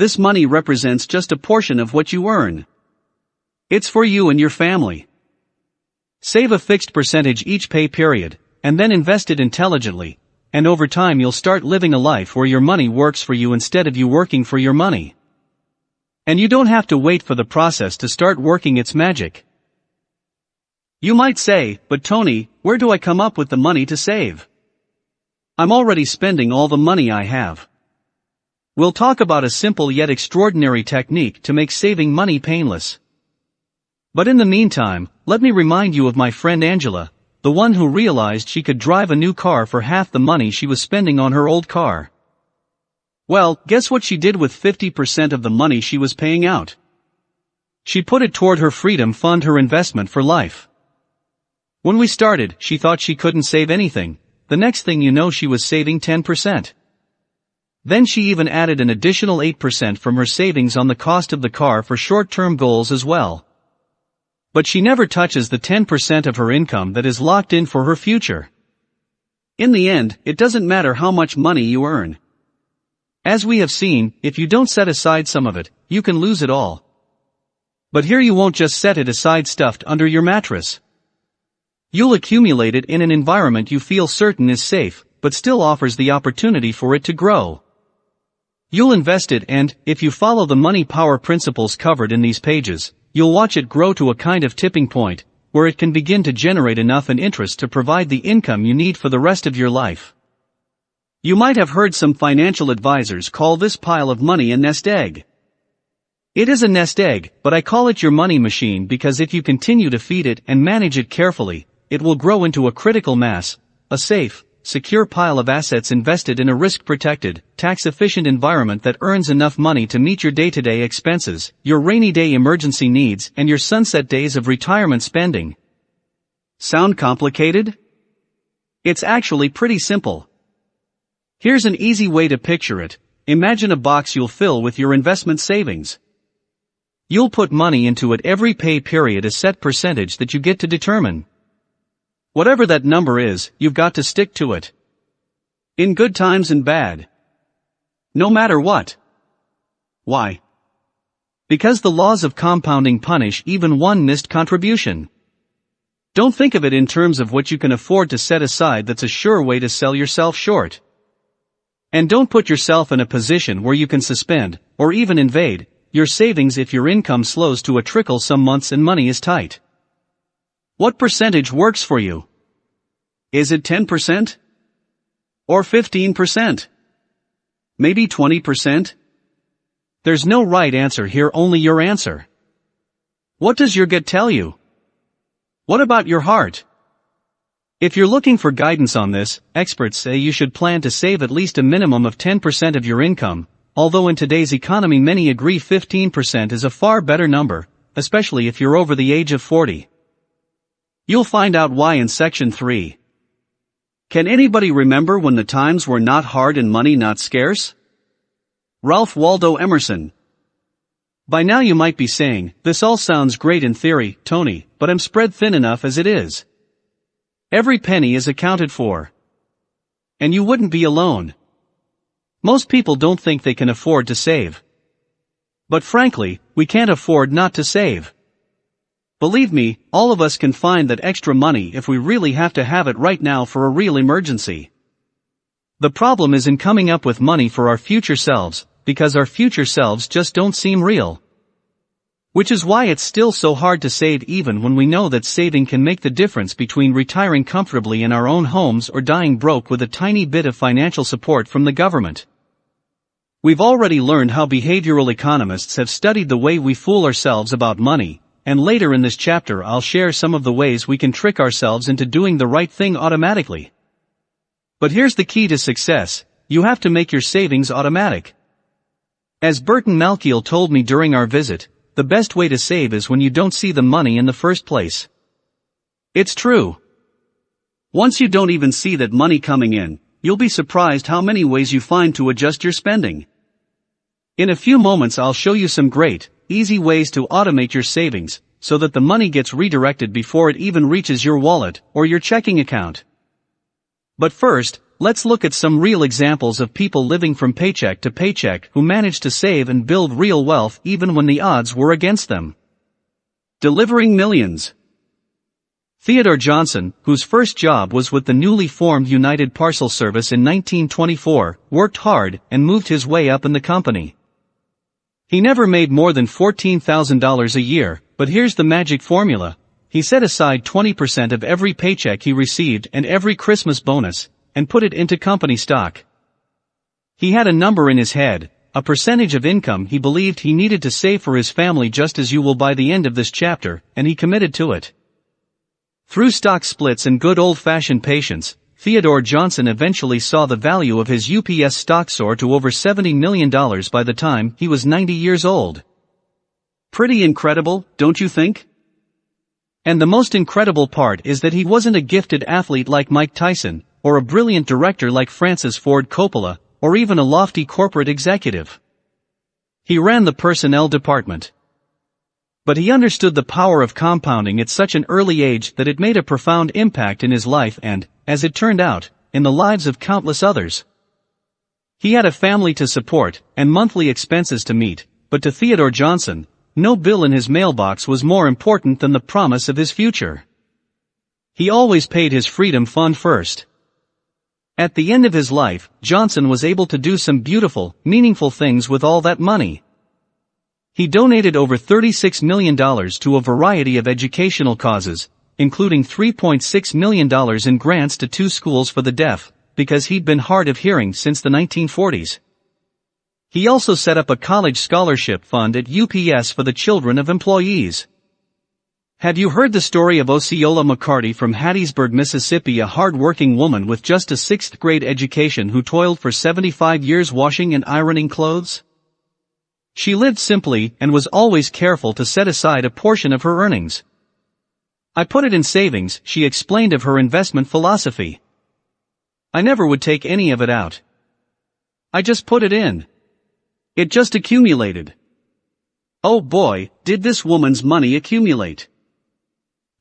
this money represents just a portion of what you earn. It's for you and your family. Save a fixed percentage each pay period, and then invest it intelligently, and over time you'll start living a life where your money works for you instead of you working for your money. And you don't have to wait for the process to start working its magic. You might say, but Tony, where do I come up with the money to save? I'm already spending all the money I have. We'll talk about a simple yet extraordinary technique to make saving money painless. But in the meantime, let me remind you of my friend Angela, the one who realized she could drive a new car for half the money she was spending on her old car. Well, guess what she did with 50% of the money she was paying out? She put it toward her freedom fund her investment for life. When we started, she thought she couldn't save anything, the next thing you know she was saving 10%. Then she even added an additional 8% from her savings on the cost of the car for short-term goals as well. But she never touches the 10% of her income that is locked in for her future. In the end, it doesn't matter how much money you earn. As we have seen, if you don't set aside some of it, you can lose it all. But here you won't just set it aside stuffed under your mattress. You'll accumulate it in an environment you feel certain is safe, but still offers the opportunity for it to grow. You'll invest it and, if you follow the money power principles covered in these pages, you'll watch it grow to a kind of tipping point, where it can begin to generate enough in interest to provide the income you need for the rest of your life. You might have heard some financial advisors call this pile of money a nest egg. It is a nest egg, but I call it your money machine because if you continue to feed it and manage it carefully, it will grow into a critical mass, a safe, secure pile of assets invested in a risk-protected, tax-efficient environment that earns enough money to meet your day-to-day expenses, your rainy day emergency needs, and your sunset days of retirement spending. Sound complicated? It's actually pretty simple. Here's an easy way to picture it. Imagine a box you'll fill with your investment savings. You'll put money into it every pay period a set percentage that you get to determine. Whatever that number is, you've got to stick to it. In good times and bad. No matter what. Why? Because the laws of compounding punish even one missed contribution. Don't think of it in terms of what you can afford to set aside that's a sure way to sell yourself short. And don't put yourself in a position where you can suspend, or even invade, your savings if your income slows to a trickle some months and money is tight. What percentage works for you? Is it 10%? Or 15%? Maybe 20%? There's no right answer here only your answer. What does your gut tell you? What about your heart? If you're looking for guidance on this, experts say you should plan to save at least a minimum of 10% of your income, although in today's economy many agree 15% is a far better number, especially if you're over the age of 40. You'll find out why in section 3. Can anybody remember when the times were not hard and money not scarce? Ralph Waldo Emerson. By now you might be saying, this all sounds great in theory, Tony, but I'm spread thin enough as it is. Every penny is accounted for. And you wouldn't be alone. Most people don't think they can afford to save. But frankly, we can't afford not to save. Believe me, all of us can find that extra money if we really have to have it right now for a real emergency. The problem is in coming up with money for our future selves, because our future selves just don't seem real. Which is why it's still so hard to save even when we know that saving can make the difference between retiring comfortably in our own homes or dying broke with a tiny bit of financial support from the government. We've already learned how behavioral economists have studied the way we fool ourselves about money, and later in this chapter I'll share some of the ways we can trick ourselves into doing the right thing automatically. But here's the key to success, you have to make your savings automatic. As Burton Malkiel told me during our visit, the best way to save is when you don't see the money in the first place. It's true. Once you don't even see that money coming in, you'll be surprised how many ways you find to adjust your spending. In a few moments I'll show you some great, easy ways to automate your savings, so that the money gets redirected before it even reaches your wallet or your checking account. But first, let's look at some real examples of people living from paycheck to paycheck who managed to save and build real wealth even when the odds were against them. Delivering millions. Theodore Johnson, whose first job was with the newly formed United Parcel Service in 1924, worked hard and moved his way up in the company. He never made more than $14,000 a year, but here's the magic formula. He set aside 20% of every paycheck he received and every Christmas bonus, and put it into company stock. He had a number in his head, a percentage of income he believed he needed to save for his family just as you will by the end of this chapter, and he committed to it. Through stock splits and good old-fashioned patience, Theodore Johnson eventually saw the value of his UPS stock soar to over $70 million by the time he was 90 years old. Pretty incredible, don't you think? And the most incredible part is that he wasn't a gifted athlete like Mike Tyson, or a brilliant director like Francis Ford Coppola, or even a lofty corporate executive. He ran the personnel department. But he understood the power of compounding at such an early age that it made a profound impact in his life and, as it turned out, in the lives of countless others. He had a family to support, and monthly expenses to meet, but to Theodore Johnson, no bill in his mailbox was more important than the promise of his future. He always paid his freedom fund first. At the end of his life, Johnson was able to do some beautiful, meaningful things with all that money. He donated over $36 million to a variety of educational causes, including $3.6 million in grants to two schools for the deaf, because he'd been hard of hearing since the 1940s. He also set up a college scholarship fund at UPS for the children of employees. Have you heard the story of Osceola McCarty from Hattiesburg, Mississippi a hard-working woman with just a sixth grade education who toiled for 75 years washing and ironing clothes? She lived simply and was always careful to set aside a portion of her earnings. I put it in savings, she explained of her investment philosophy. I never would take any of it out. I just put it in. It just accumulated. Oh boy, did this woman's money accumulate.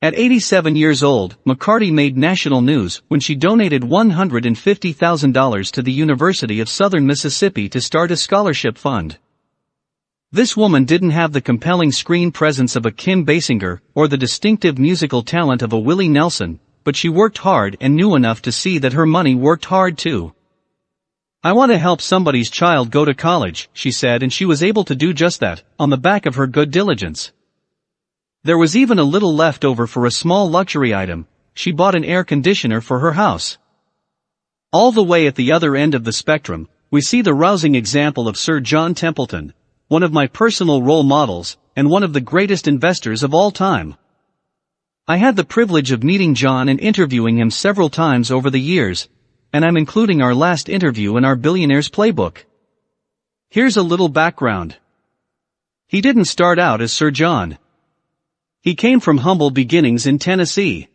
At 87 years old, McCarty made national news when she donated $150,000 to the University of Southern Mississippi to start a scholarship fund. This woman didn't have the compelling screen presence of a Kim Basinger or the distinctive musical talent of a Willie Nelson, but she worked hard and knew enough to see that her money worked hard too. I want to help somebody's child go to college, she said and she was able to do just that, on the back of her good diligence. There was even a little left over for a small luxury item, she bought an air conditioner for her house. All the way at the other end of the spectrum, we see the rousing example of Sir John Templeton, one of my personal role models, and one of the greatest investors of all time. I had the privilege of meeting John and interviewing him several times over the years, and I'm including our last interview in our Billionaires Playbook. Here's a little background. He didn't start out as Sir John. He came from humble beginnings in Tennessee.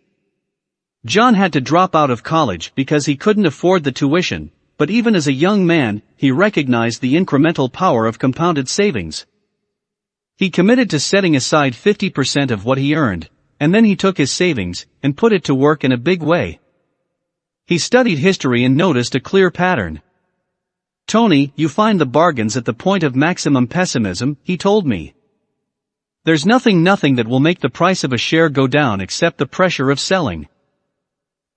John had to drop out of college because he couldn't afford the tuition, but even as a young man, he recognized the incremental power of compounded savings. He committed to setting aside 50% of what he earned, and then he took his savings and put it to work in a big way. He studied history and noticed a clear pattern. Tony, you find the bargains at the point of maximum pessimism, he told me. There's nothing nothing that will make the price of a share go down except the pressure of selling.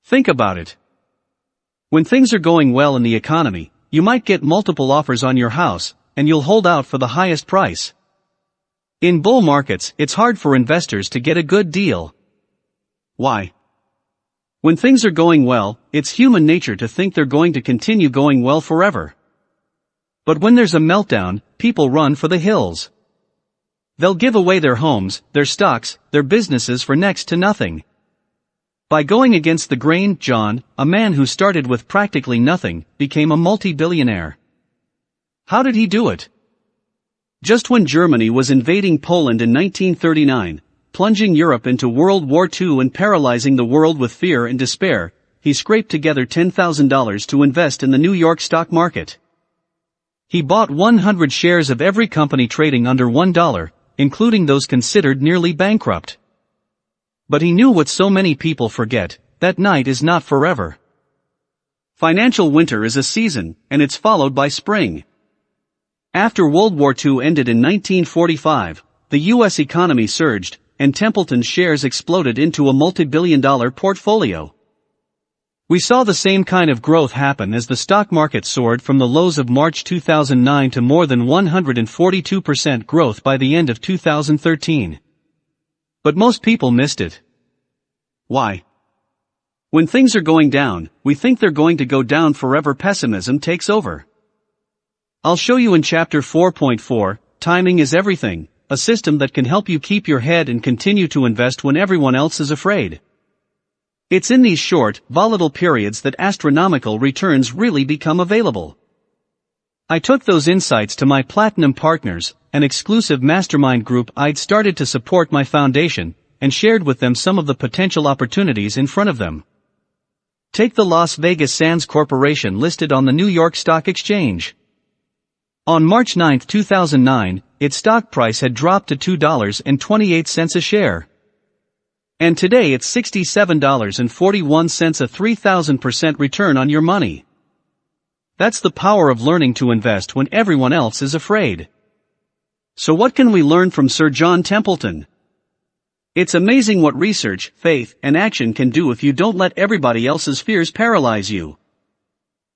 Think about it. When things are going well in the economy, you might get multiple offers on your house, and you'll hold out for the highest price. In bull markets, it's hard for investors to get a good deal. Why? When things are going well, it's human nature to think they're going to continue going well forever. But when there's a meltdown, people run for the hills. They'll give away their homes, their stocks, their businesses for next to nothing. By going against the grain, John, a man who started with practically nothing, became a multi-billionaire. How did he do it? Just when Germany was invading Poland in 1939, plunging Europe into World War II and paralyzing the world with fear and despair, he scraped together $10,000 to invest in the New York stock market. He bought 100 shares of every company trading under $1, including those considered nearly bankrupt. But he knew what so many people forget, that night is not forever. Financial winter is a season, and it's followed by spring. After World War II ended in 1945, the U.S. economy surged, and Templeton's shares exploded into a multi-billion dollar portfolio. We saw the same kind of growth happen as the stock market soared from the lows of March 2009 to more than 142% growth by the end of 2013. But most people missed it. Why? When things are going down, we think they're going to go down forever pessimism takes over. I'll show you in chapter 4.4, timing is everything, a system that can help you keep your head and continue to invest when everyone else is afraid. It's in these short, volatile periods that astronomical returns really become available. I took those insights to my Platinum Partners, an exclusive mastermind group I'd started to support my foundation, and shared with them some of the potential opportunities in front of them. Take the Las Vegas Sands Corporation listed on the New York Stock Exchange. On March 9, 2009, its stock price had dropped to $2.28 a share. And today it's $67.41 a 3000% return on your money. That's the power of learning to invest when everyone else is afraid. So what can we learn from Sir John Templeton? It's amazing what research, faith, and action can do if you don't let everybody else's fears paralyze you.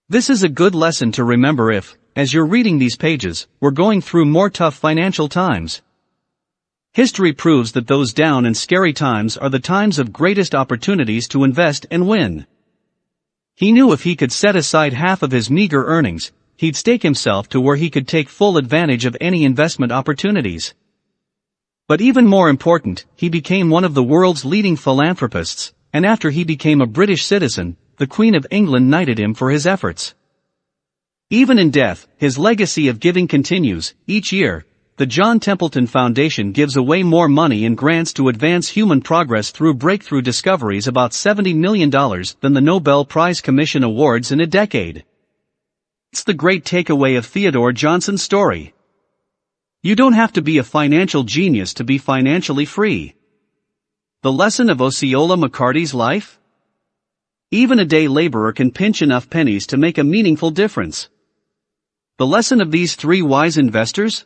This is a good lesson to remember if, as you're reading these pages, we're going through more tough financial times. History proves that those down and scary times are the times of greatest opportunities to invest and win. He knew if he could set aside half of his meager earnings, he'd stake himself to where he could take full advantage of any investment opportunities. But even more important, he became one of the world's leading philanthropists, and after he became a British citizen, the Queen of England knighted him for his efforts. Even in death, his legacy of giving continues, each year, the John Templeton Foundation gives away more money in grants to advance human progress through breakthrough discoveries about $70 million than the Nobel Prize Commission awards in a decade. It's the great takeaway of Theodore Johnson's story. You don't have to be a financial genius to be financially free. The lesson of Osceola McCarty's life? Even a day laborer can pinch enough pennies to make a meaningful difference. The lesson of these three wise investors?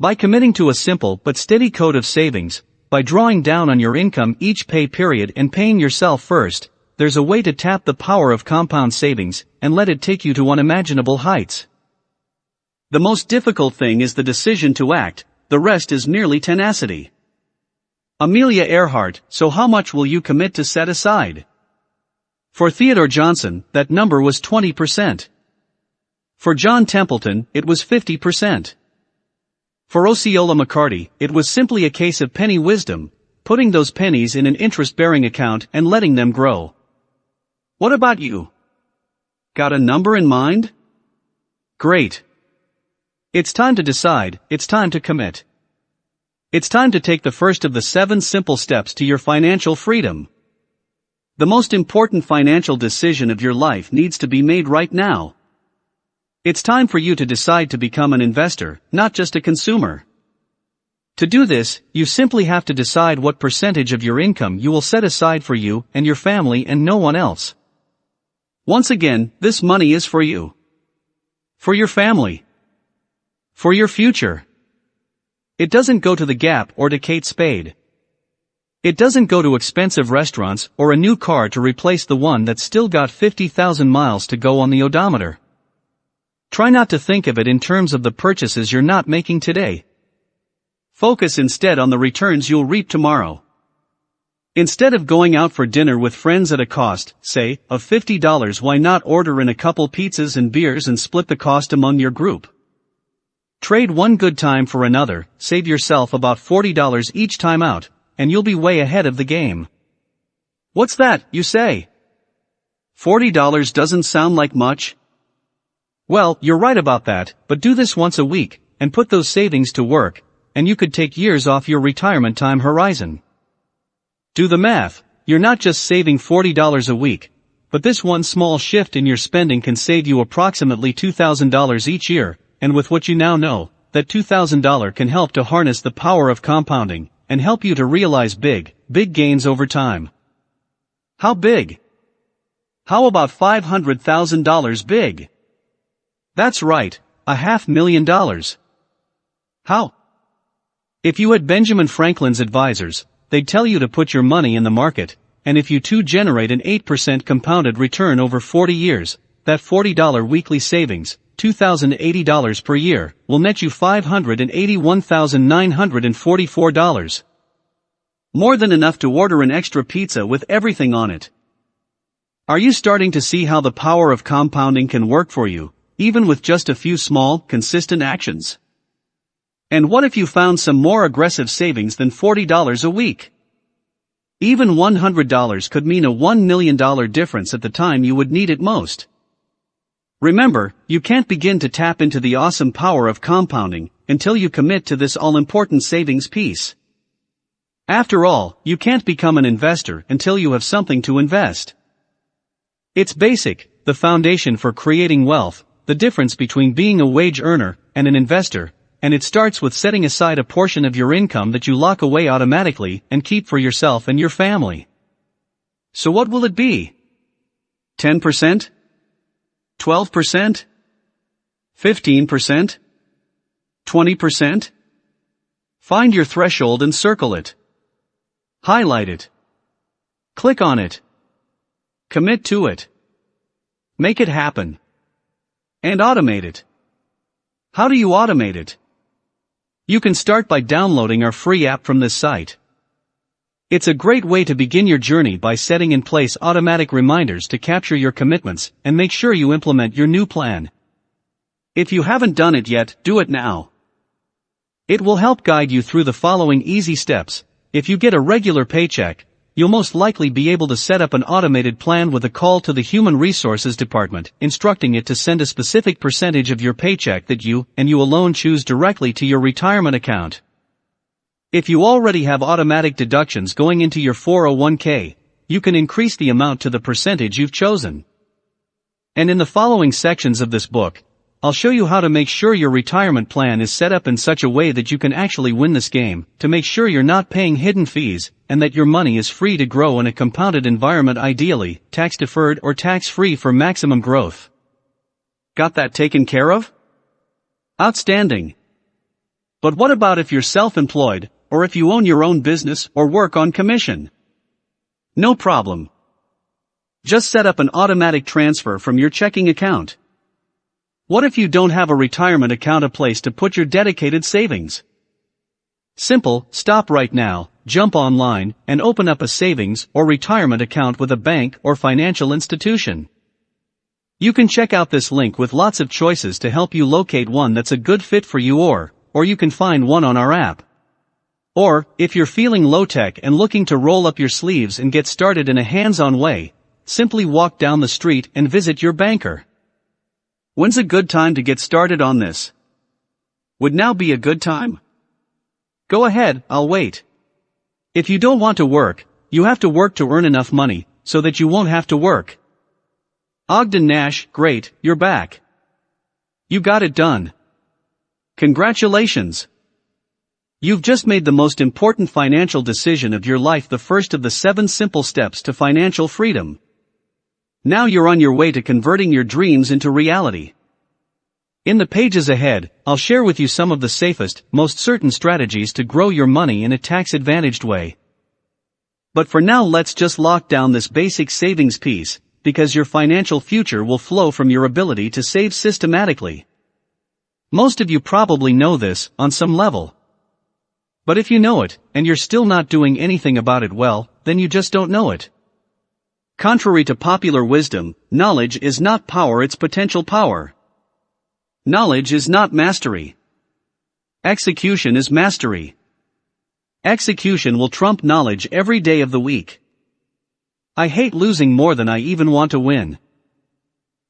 By committing to a simple but steady code of savings, by drawing down on your income each pay period and paying yourself first, there's a way to tap the power of compound savings and let it take you to unimaginable heights. The most difficult thing is the decision to act, the rest is merely tenacity. Amelia Earhart, so how much will you commit to set aside? For Theodore Johnson, that number was 20%. For John Templeton, it was 50%. For Osceola McCarty, it was simply a case of penny wisdom, putting those pennies in an interest-bearing account and letting them grow. What about you? Got a number in mind? Great. It's time to decide, it's time to commit. It's time to take the first of the seven simple steps to your financial freedom. The most important financial decision of your life needs to be made right now. It's time for you to decide to become an investor, not just a consumer. To do this, you simply have to decide what percentage of your income you will set aside for you and your family and no one else. Once again, this money is for you. For your family. For your future. It doesn't go to the Gap or to Kate Spade. It doesn't go to expensive restaurants or a new car to replace the one that's still got 50,000 miles to go on the odometer. Try not to think of it in terms of the purchases you're not making today. Focus instead on the returns you'll reap tomorrow. Instead of going out for dinner with friends at a cost, say, of $50 why not order in a couple pizzas and beers and split the cost among your group? Trade one good time for another, save yourself about $40 each time out, and you'll be way ahead of the game. What's that, you say? $40 doesn't sound like much, well, you're right about that, but do this once a week, and put those savings to work, and you could take years off your retirement time horizon. Do the math, you're not just saving $40 a week, but this one small shift in your spending can save you approximately $2,000 each year, and with what you now know, that $2,000 can help to harness the power of compounding, and help you to realize big, big gains over time. How big? How about $500,000 big? That's right, a half million dollars. How? If you had Benjamin Franklin's advisors, they'd tell you to put your money in the market, and if you too generate an 8% compounded return over 40 years, that $40 weekly savings, $2,080 per year, will net you $581,944. More than enough to order an extra pizza with everything on it. Are you starting to see how the power of compounding can work for you, even with just a few small, consistent actions? And what if you found some more aggressive savings than $40 a week? Even $100 could mean a $1 million difference at the time you would need it most. Remember, you can't begin to tap into the awesome power of compounding until you commit to this all-important savings piece. After all, you can't become an investor until you have something to invest. It's basic, the foundation for creating wealth, the difference between being a wage earner and an investor, and it starts with setting aside a portion of your income that you lock away automatically and keep for yourself and your family. So what will it be? 10%? 12%? 15%? 20%? Find your threshold and circle it. Highlight it. Click on it. Commit to it. Make it happen. And automate it. How do you automate it? You can start by downloading our free app from this site. It's a great way to begin your journey by setting in place automatic reminders to capture your commitments and make sure you implement your new plan. If you haven't done it yet, do it now. It will help guide you through the following easy steps. If you get a regular paycheck, you'll most likely be able to set up an automated plan with a call to the Human Resources Department, instructing it to send a specific percentage of your paycheck that you, and you alone choose directly to your retirement account. If you already have automatic deductions going into your 401k, you can increase the amount to the percentage you've chosen. And in the following sections of this book, I'll show you how to make sure your retirement plan is set up in such a way that you can actually win this game, to make sure you're not paying hidden fees, and that your money is free to grow in a compounded environment ideally, tax-deferred or tax-free for maximum growth. Got that taken care of? Outstanding. But what about if you're self-employed, or if you own your own business or work on commission. No problem. Just set up an automatic transfer from your checking account. What if you don't have a retirement account a place to put your dedicated savings? Simple, stop right now, jump online, and open up a savings or retirement account with a bank or financial institution. You can check out this link with lots of choices to help you locate one that's a good fit for you or, or you can find one on our app. Or, if you're feeling low-tech and looking to roll up your sleeves and get started in a hands-on way, simply walk down the street and visit your banker. When's a good time to get started on this? Would now be a good time? Go ahead, I'll wait. If you don't want to work, you have to work to earn enough money, so that you won't have to work. Ogden Nash, great, you're back. You got it done. Congratulations. You've just made the most important financial decision of your life the first of the seven simple steps to financial freedom. Now you're on your way to converting your dreams into reality. In the pages ahead, I'll share with you some of the safest, most certain strategies to grow your money in a tax-advantaged way. But for now let's just lock down this basic savings piece, because your financial future will flow from your ability to save systematically. Most of you probably know this, on some level. But if you know it, and you're still not doing anything about it well, then you just don't know it. Contrary to popular wisdom, knowledge is not power its potential power. Knowledge is not mastery. Execution is mastery. Execution will trump knowledge every day of the week. I hate losing more than I even want to win.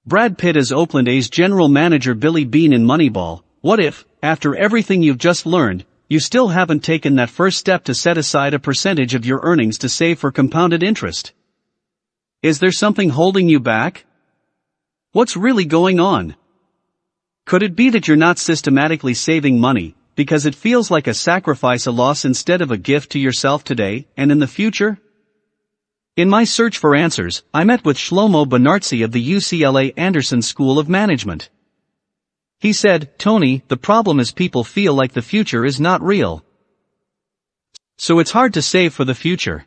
Brad Pitt as Oakland A's general manager Billy Beane in Moneyball, what if, after everything you've just learned, you still haven't taken that first step to set aside a percentage of your earnings to save for compounded interest. Is there something holding you back? What's really going on? Could it be that you're not systematically saving money, because it feels like a sacrifice a loss instead of a gift to yourself today and in the future? In my search for answers, I met with Shlomo Benartzi of the UCLA Anderson School of Management. He said, Tony, the problem is people feel like the future is not real. So it's hard to save for the future.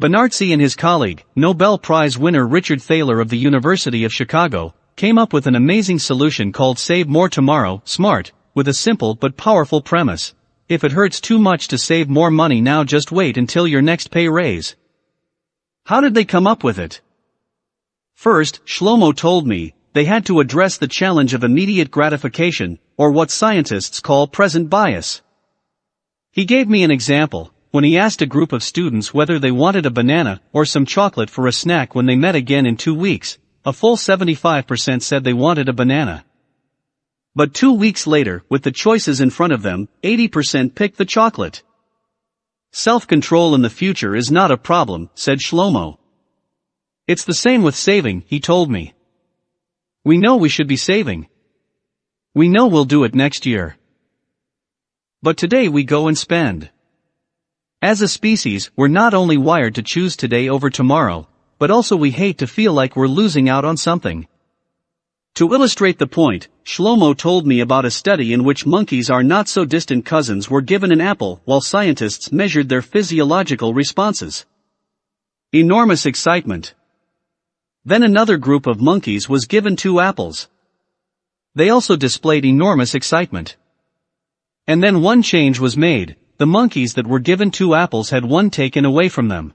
Benartzi and his colleague, Nobel Prize winner Richard Thaler of the University of Chicago, came up with an amazing solution called Save More Tomorrow, SMART, with a simple but powerful premise. If it hurts too much to save more money now just wait until your next pay raise. How did they come up with it? First, Shlomo told me, they had to address the challenge of immediate gratification, or what scientists call present bias. He gave me an example, when he asked a group of students whether they wanted a banana or some chocolate for a snack when they met again in two weeks, a full 75% said they wanted a banana. But two weeks later, with the choices in front of them, 80% picked the chocolate. Self-control in the future is not a problem, said Shlomo. It's the same with saving, he told me. We know we should be saving. We know we'll do it next year. But today we go and spend. As a species, we're not only wired to choose today over tomorrow, but also we hate to feel like we're losing out on something. To illustrate the point, Shlomo told me about a study in which monkeys are not so distant cousins were given an apple while scientists measured their physiological responses. Enormous excitement. Then another group of monkeys was given two apples. They also displayed enormous excitement. And then one change was made, the monkeys that were given two apples had one taken away from them.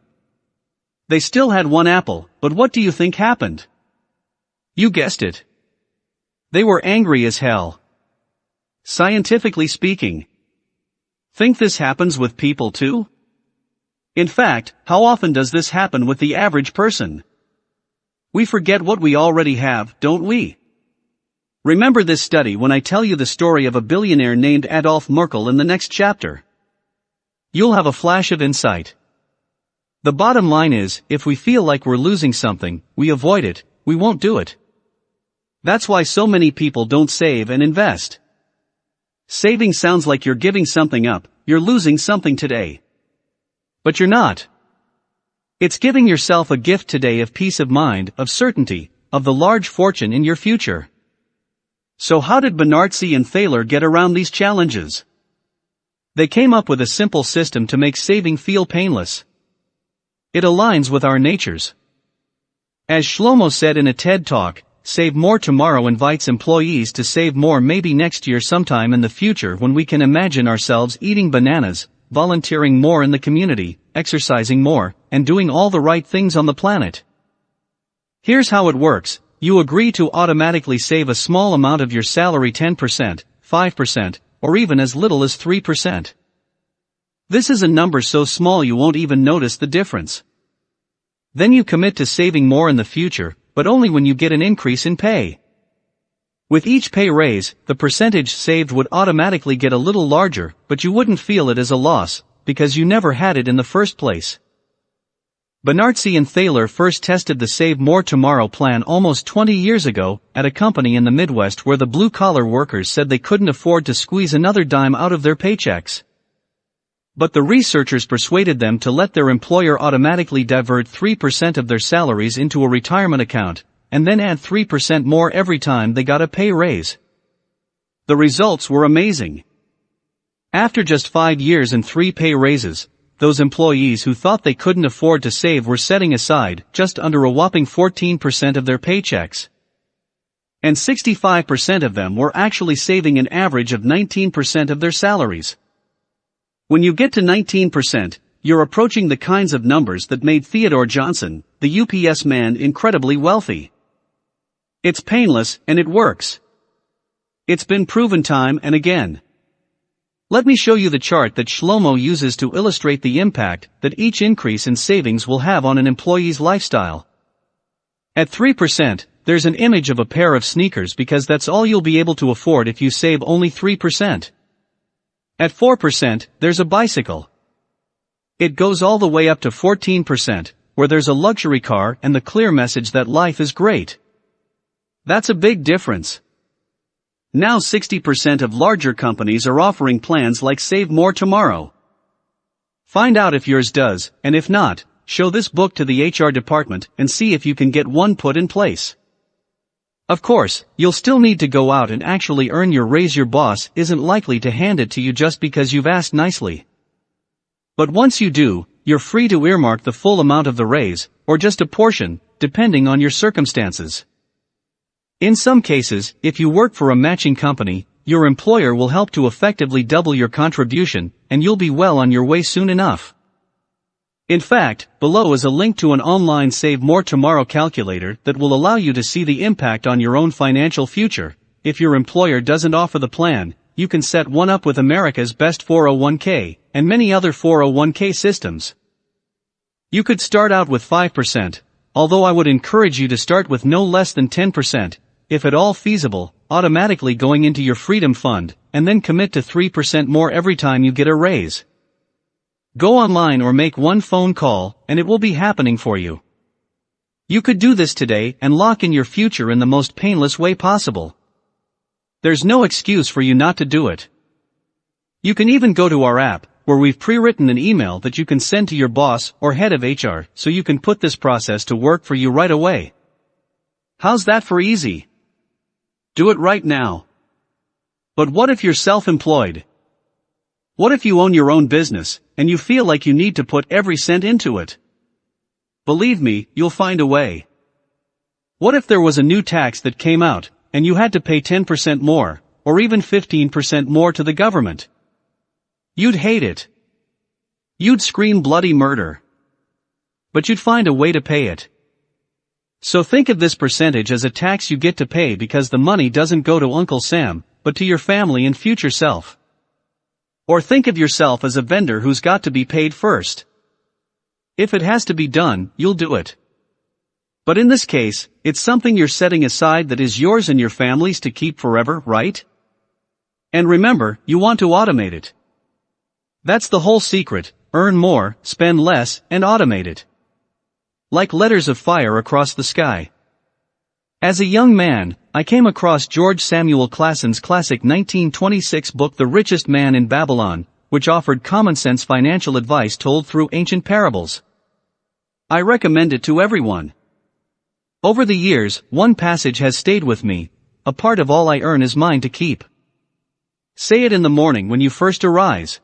They still had one apple, but what do you think happened? You guessed it. They were angry as hell. Scientifically speaking. Think this happens with people too? In fact, how often does this happen with the average person? We forget what we already have, don't we? Remember this study when I tell you the story of a billionaire named Adolf Merckle in the next chapter. You'll have a flash of insight. The bottom line is, if we feel like we're losing something, we avoid it, we won't do it. That's why so many people don't save and invest. Saving sounds like you're giving something up, you're losing something today. But you're not. It's giving yourself a gift today of peace of mind, of certainty, of the large fortune in your future. So how did Benartzi and Thaler get around these challenges? They came up with a simple system to make saving feel painless. It aligns with our natures. As Shlomo said in a TED Talk, Save More Tomorrow invites employees to save more maybe next year sometime in the future when we can imagine ourselves eating bananas, volunteering more in the community, exercising more, and doing all the right things on the planet. Here's how it works. You agree to automatically save a small amount of your salary 10%, 5%, or even as little as 3%. This is a number so small you won't even notice the difference. Then you commit to saving more in the future, but only when you get an increase in pay. With each pay raise, the percentage saved would automatically get a little larger, but you wouldn't feel it as a loss, because you never had it in the first place. Benartzi and Thaler first tested the Save More Tomorrow plan almost 20 years ago, at a company in the Midwest where the blue-collar workers said they couldn't afford to squeeze another dime out of their paychecks. But the researchers persuaded them to let their employer automatically divert 3% of their salaries into a retirement account, and then add 3% more every time they got a pay raise. The results were amazing. After just five years and three pay raises, those employees who thought they couldn't afford to save were setting aside just under a whopping 14% of their paychecks. And 65% of them were actually saving an average of 19% of their salaries. When you get to 19%, you're approaching the kinds of numbers that made Theodore Johnson, the UPS man, incredibly wealthy. It's painless and it works. It's been proven time and again. Let me show you the chart that Shlomo uses to illustrate the impact that each increase in savings will have on an employee's lifestyle. At 3%, there's an image of a pair of sneakers because that's all you'll be able to afford if you save only 3%. At 4%, there's a bicycle. It goes all the way up to 14%, where there's a luxury car and the clear message that life is great. That's a big difference. Now 60% of larger companies are offering plans like Save More Tomorrow. Find out if yours does, and if not, show this book to the HR department and see if you can get one put in place. Of course, you'll still need to go out and actually earn your raise your boss isn't likely to hand it to you just because you've asked nicely. But once you do, you're free to earmark the full amount of the raise, or just a portion, depending on your circumstances. In some cases, if you work for a matching company, your employer will help to effectively double your contribution, and you'll be well on your way soon enough. In fact, below is a link to an online Save More Tomorrow calculator that will allow you to see the impact on your own financial future. If your employer doesn't offer the plan, you can set one up with America's best 401k and many other 401k systems. You could start out with 5%, although I would encourage you to start with no less than 10%, if at all feasible, automatically going into your freedom fund, and then commit to 3% more every time you get a raise. Go online or make one phone call, and it will be happening for you. You could do this today and lock in your future in the most painless way possible. There's no excuse for you not to do it. You can even go to our app, where we've pre-written an email that you can send to your boss or head of HR so you can put this process to work for you right away. How's that for easy? Do it right now. But what if you're self-employed? What if you own your own business, and you feel like you need to put every cent into it? Believe me, you'll find a way. What if there was a new tax that came out, and you had to pay 10% more, or even 15% more to the government? You'd hate it. You'd scream bloody murder. But you'd find a way to pay it. So think of this percentage as a tax you get to pay because the money doesn't go to Uncle Sam, but to your family and future self. Or think of yourself as a vendor who's got to be paid first. If it has to be done, you'll do it. But in this case, it's something you're setting aside that is yours and your family's to keep forever, right? And remember, you want to automate it. That's the whole secret, earn more, spend less, and automate it. Like letters of fire across the sky. As a young man, I came across George Samuel Clason's classic 1926 book The Richest Man in Babylon, which offered common-sense financial advice told through ancient parables. I recommend it to everyone. Over the years, one passage has stayed with me, a part of all I earn is mine to keep. Say it in the morning when you first arise.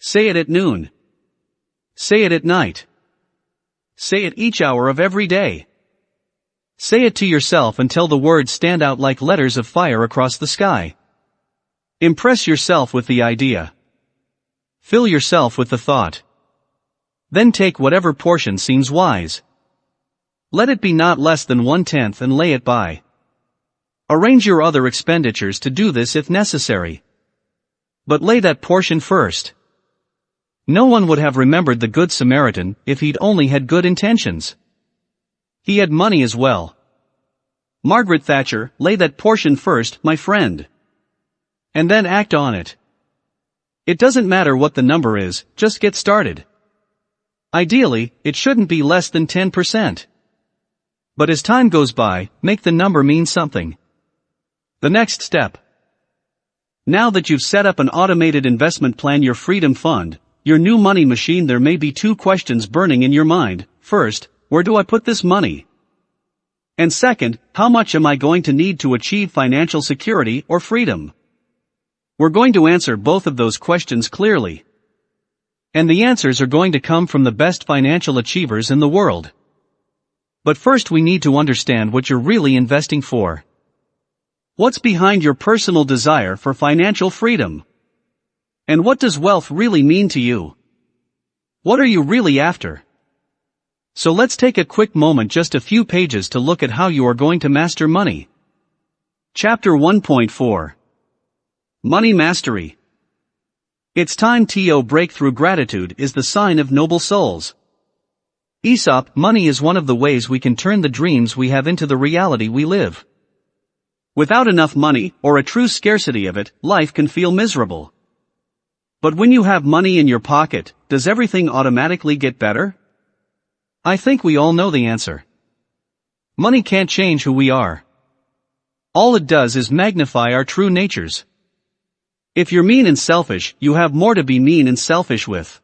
Say it at noon. Say it at night. Say it each hour of every day. Say it to yourself until the words stand out like letters of fire across the sky. Impress yourself with the idea. Fill yourself with the thought. Then take whatever portion seems wise. Let it be not less than one-tenth and lay it by. Arrange your other expenditures to do this if necessary. But lay that portion first. No one would have remembered the Good Samaritan if he'd only had good intentions. He had money as well. Margaret Thatcher, lay that portion first, my friend. And then act on it. It doesn't matter what the number is, just get started. Ideally, it shouldn't be less than 10%. But as time goes by, make the number mean something. The next step. Now that you've set up an automated investment plan your freedom fund, your new money machine there may be two questions burning in your mind. First, where do I put this money? And second, how much am I going to need to achieve financial security or freedom? We're going to answer both of those questions clearly. And the answers are going to come from the best financial achievers in the world. But first we need to understand what you're really investing for. What's behind your personal desire for financial freedom? And what does wealth really mean to you? What are you really after? So let's take a quick moment just a few pages to look at how you are going to master money. Chapter 1.4 Money Mastery It's time to break through gratitude is the sign of noble souls. Aesop, money is one of the ways we can turn the dreams we have into the reality we live. Without enough money, or a true scarcity of it, life can feel miserable. But when you have money in your pocket, does everything automatically get better? I think we all know the answer. Money can't change who we are. All it does is magnify our true natures. If you're mean and selfish, you have more to be mean and selfish with.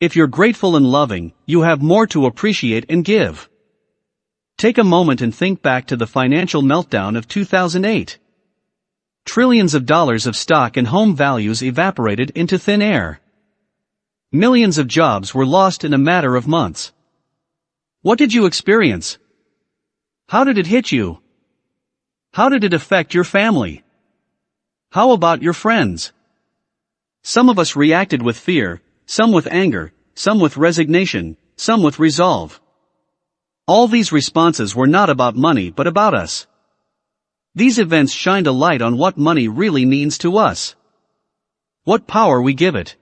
If you're grateful and loving, you have more to appreciate and give. Take a moment and think back to the financial meltdown of 2008. Trillions of dollars of stock and home values evaporated into thin air. Millions of jobs were lost in a matter of months. What did you experience? How did it hit you? How did it affect your family? How about your friends? Some of us reacted with fear, some with anger, some with resignation, some with resolve. All these responses were not about money but about us. These events shined a light on what money really means to us. What power we give it.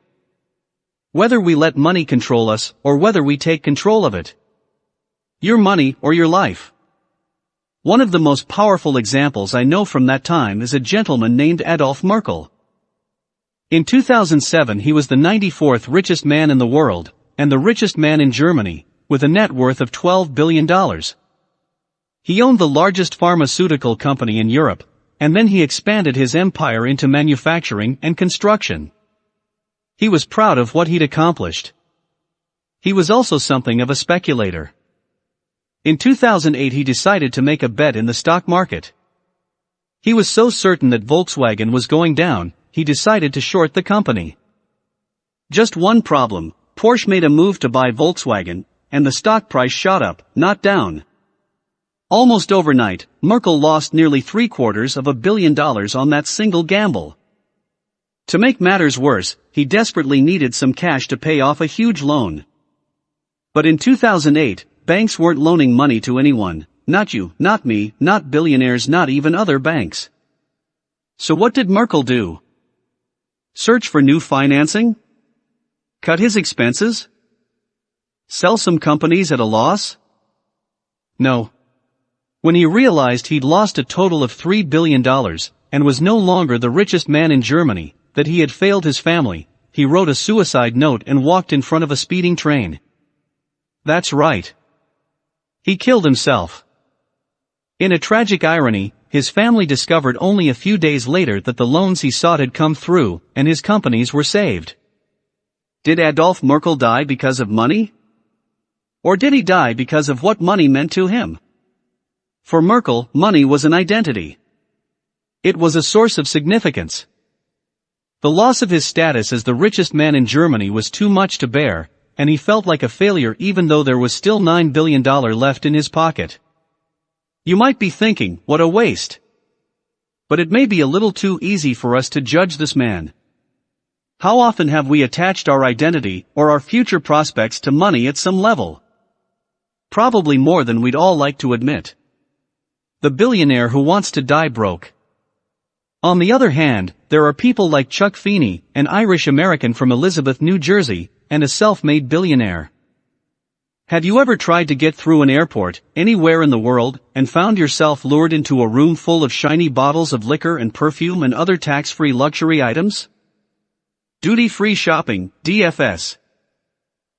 Whether we let money control us or whether we take control of it. Your money or your life. One of the most powerful examples I know from that time is a gentleman named Adolf Merckle. In 2007 he was the 94th richest man in the world, and the richest man in Germany, with a net worth of $12 billion. He owned the largest pharmaceutical company in Europe, and then he expanded his empire into manufacturing and construction. He was proud of what he'd accomplished. He was also something of a speculator. In 2008 he decided to make a bet in the stock market. He was so certain that Volkswagen was going down, he decided to short the company. Just one problem, Porsche made a move to buy Volkswagen, and the stock price shot up, not down. Almost overnight, Merckle lost nearly three quarters of a billion dollars on that single gamble. To make matters worse, he desperately needed some cash to pay off a huge loan. But in 2008, Banks weren't loaning money to anyone, not you, not me, not billionaires, not even other banks. So what did Merckle do? Search for new financing? Cut his expenses? Sell some companies at a loss? No. When he realized he'd lost a total of $3 billion, and was no longer the richest man in Germany, that he had failed his family, he wrote a suicide note and walked in front of a speeding train. That's right. He killed himself. In a tragic irony, his family discovered only a few days later that the loans he sought had come through, and his companies were saved. Did Adolf Merckle die because of money? Or did he die because of what money meant to him? For Merckle, money was an identity. It was a source of significance. The loss of his status as the richest man in Germany was too much to bear, and he felt like a failure even though there was still $9 billion left in his pocket. You might be thinking, what a waste. But it may be a little too easy for us to judge this man. How often have we attached our identity or our future prospects to money at some level? Probably more than we'd all like to admit. The billionaire who wants to die broke. On the other hand, there are people like Chuck Feeney, an Irish American from Elizabeth, New Jersey, and a self-made billionaire. Have you ever tried to get through an airport, anywhere in the world, and found yourself lured into a room full of shiny bottles of liquor and perfume and other tax-free luxury items? Duty-free shopping, DFS.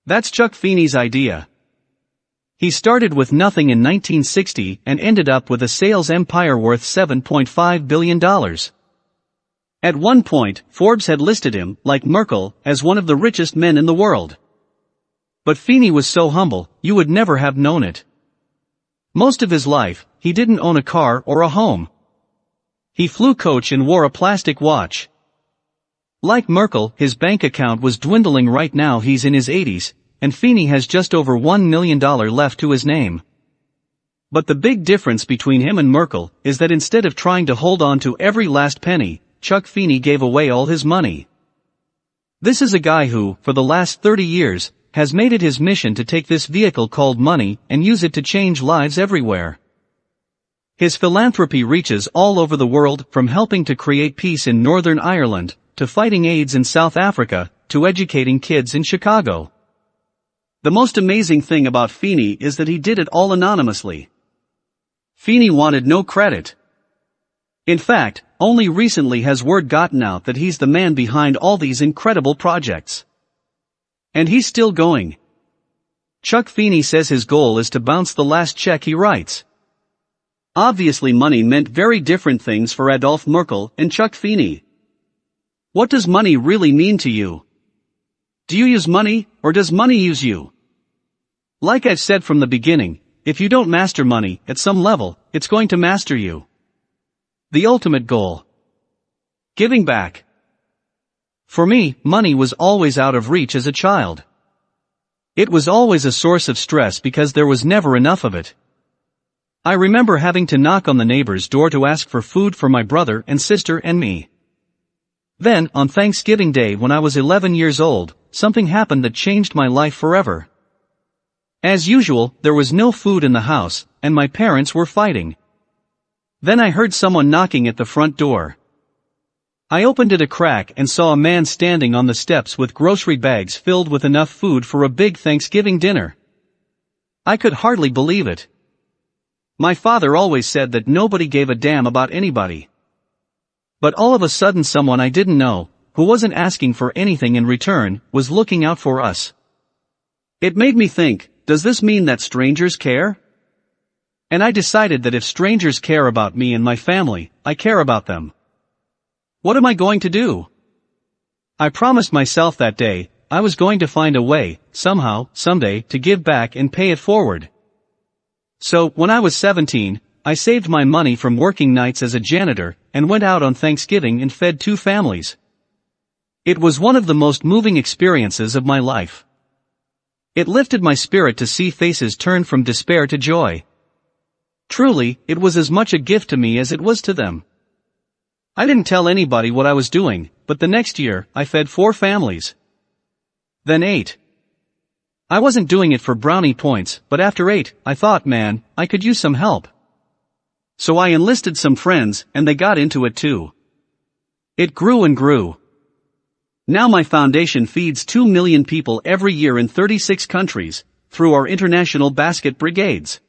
That's Chuck Feeney's idea. He started with nothing in 1960 and ended up with a sales empire worth $7.5 billion. At one point, Forbes had listed him, like Merckle, as one of the richest men in the world. But Feeney was so humble, you would never have known it. Most of his life, he didn't own a car or a home. He flew coach and wore a plastic watch. Like Merckle, his bank account was dwindling right now he's in his 80s, and Feeney has just over $1 million left to his name. But the big difference between him and Merckle is that instead of trying to hold on to every last penny, Chuck Feeney gave away all his money. This is a guy who, for the last 30 years, has made it his mission to take this vehicle called money and use it to change lives everywhere. His philanthropy reaches all over the world from helping to create peace in Northern Ireland, to fighting AIDS in South Africa, to educating kids in Chicago. The most amazing thing about Feeney is that he did it all anonymously. Feeney wanted no credit. In fact, only recently has word gotten out that he's the man behind all these incredible projects. And he's still going. Chuck Feeney says his goal is to bounce the last check he writes. Obviously money meant very different things for Adolf Merckle and Chuck Feeney. What does money really mean to you? Do you use money, or does money use you? Like I've said from the beginning, if you don't master money, at some level, it's going to master you. The ultimate goal. Giving back. For me, money was always out of reach as a child. It was always a source of stress because there was never enough of it. I remember having to knock on the neighbor's door to ask for food for my brother and sister and me. Then, on Thanksgiving Day when I was 11 years old, something happened that changed my life forever. As usual, there was no food in the house, and my parents were fighting. Then I heard someone knocking at the front door. I opened it a crack and saw a man standing on the steps with grocery bags filled with enough food for a big Thanksgiving dinner. I could hardly believe it. My father always said that nobody gave a damn about anybody. But all of a sudden someone I didn't know, who wasn't asking for anything in return, was looking out for us. It made me think, does this mean that strangers care? And I decided that if strangers care about me and my family, I care about them. What am I going to do? I promised myself that day, I was going to find a way, somehow, someday, to give back and pay it forward. So, when I was 17, I saved my money from working nights as a janitor, and went out on Thanksgiving and fed two families. It was one of the most moving experiences of my life. It lifted my spirit to see faces turn from despair to joy. Truly, it was as much a gift to me as it was to them. I didn't tell anybody what I was doing, but the next year, I fed four families. Then eight. I wasn't doing it for brownie points, but after eight, I thought man, I could use some help. So I enlisted some friends, and they got into it too. It grew and grew. Now my foundation feeds 2 million people every year in 36 countries, through our international basket brigades.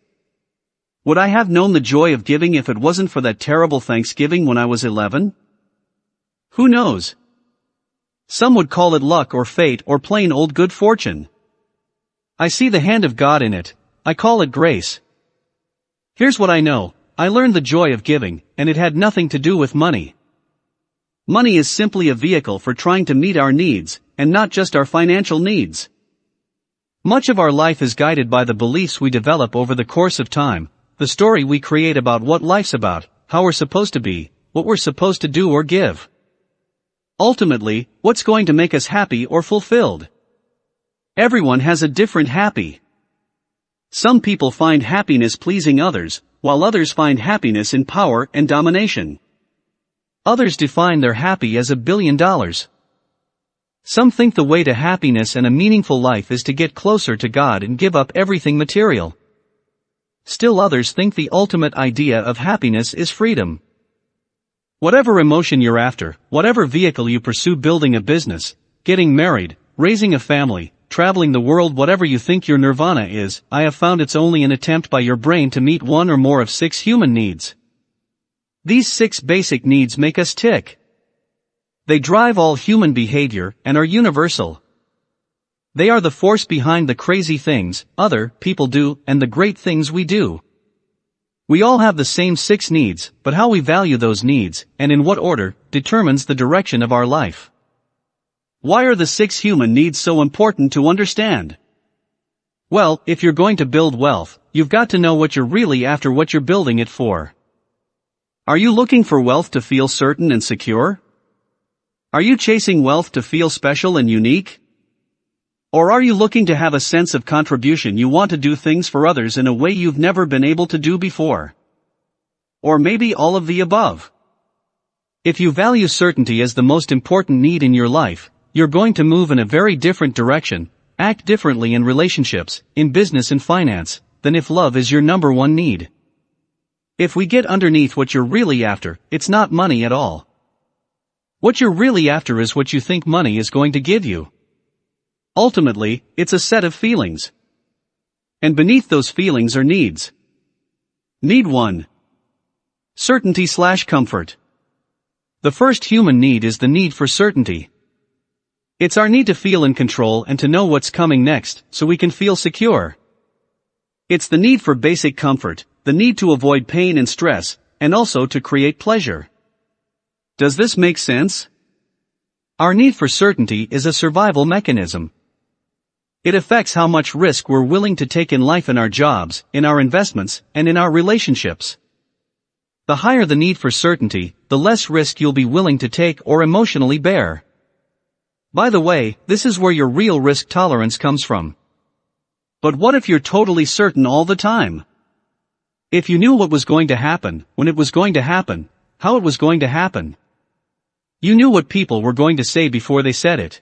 Would I have known the joy of giving if it wasn't for that terrible Thanksgiving when I was 11? Who knows? Some would call it luck or fate or plain old good fortune. I see the hand of God in it, I call it grace. Here's what I know, I learned the joy of giving, and it had nothing to do with money. Money is simply a vehicle for trying to meet our needs, and not just our financial needs. Much of our life is guided by the beliefs we develop over the course of time, the story we create about what life's about, how we're supposed to be, what we're supposed to do or give. Ultimately, what's going to make us happy or fulfilled? Everyone has a different happy. Some people find happiness pleasing others, while others find happiness in power and domination. Others define their happy as a billion dollars. Some think the way to happiness and a meaningful life is to get closer to God and give up everything material. Still others think the ultimate idea of happiness is freedom. Whatever emotion you're after, whatever vehicle you pursue building a business, getting married, raising a family, traveling the world whatever you think your nirvana is, I have found it's only an attempt by your brain to meet one or more of six human needs. These six basic needs make us tick. They drive all human behavior and are universal. They are the force behind the crazy things other people do and the great things we do. We all have the same six needs, but how we value those needs, and in what order, determines the direction of our life. Why are the six human needs so important to understand? Well, if you're going to build wealth, you've got to know what you're really after what you're building it for. Are you looking for wealth to feel certain and secure? Are you chasing wealth to feel special and unique? Or are you looking to have a sense of contribution you want to do things for others in a way you've never been able to do before? Or maybe all of the above. If you value certainty as the most important need in your life, you're going to move in a very different direction, act differently in relationships, in business and finance, than if love is your number one need. If we get underneath what you're really after, it's not money at all. What you're really after is what you think money is going to give you. Ultimately, it's a set of feelings. And beneath those feelings are needs. Need 1. Certainty slash comfort. The first human need is the need for certainty. It's our need to feel in control and to know what's coming next, so we can feel secure. It's the need for basic comfort, the need to avoid pain and stress, and also to create pleasure. Does this make sense? Our need for certainty is a survival mechanism. It affects how much risk we're willing to take in life in our jobs, in our investments, and in our relationships. The higher the need for certainty, the less risk you'll be willing to take or emotionally bear. By the way, this is where your real risk tolerance comes from. But what if you're totally certain all the time? If you knew what was going to happen, when it was going to happen, how it was going to happen. You knew what people were going to say before they said it.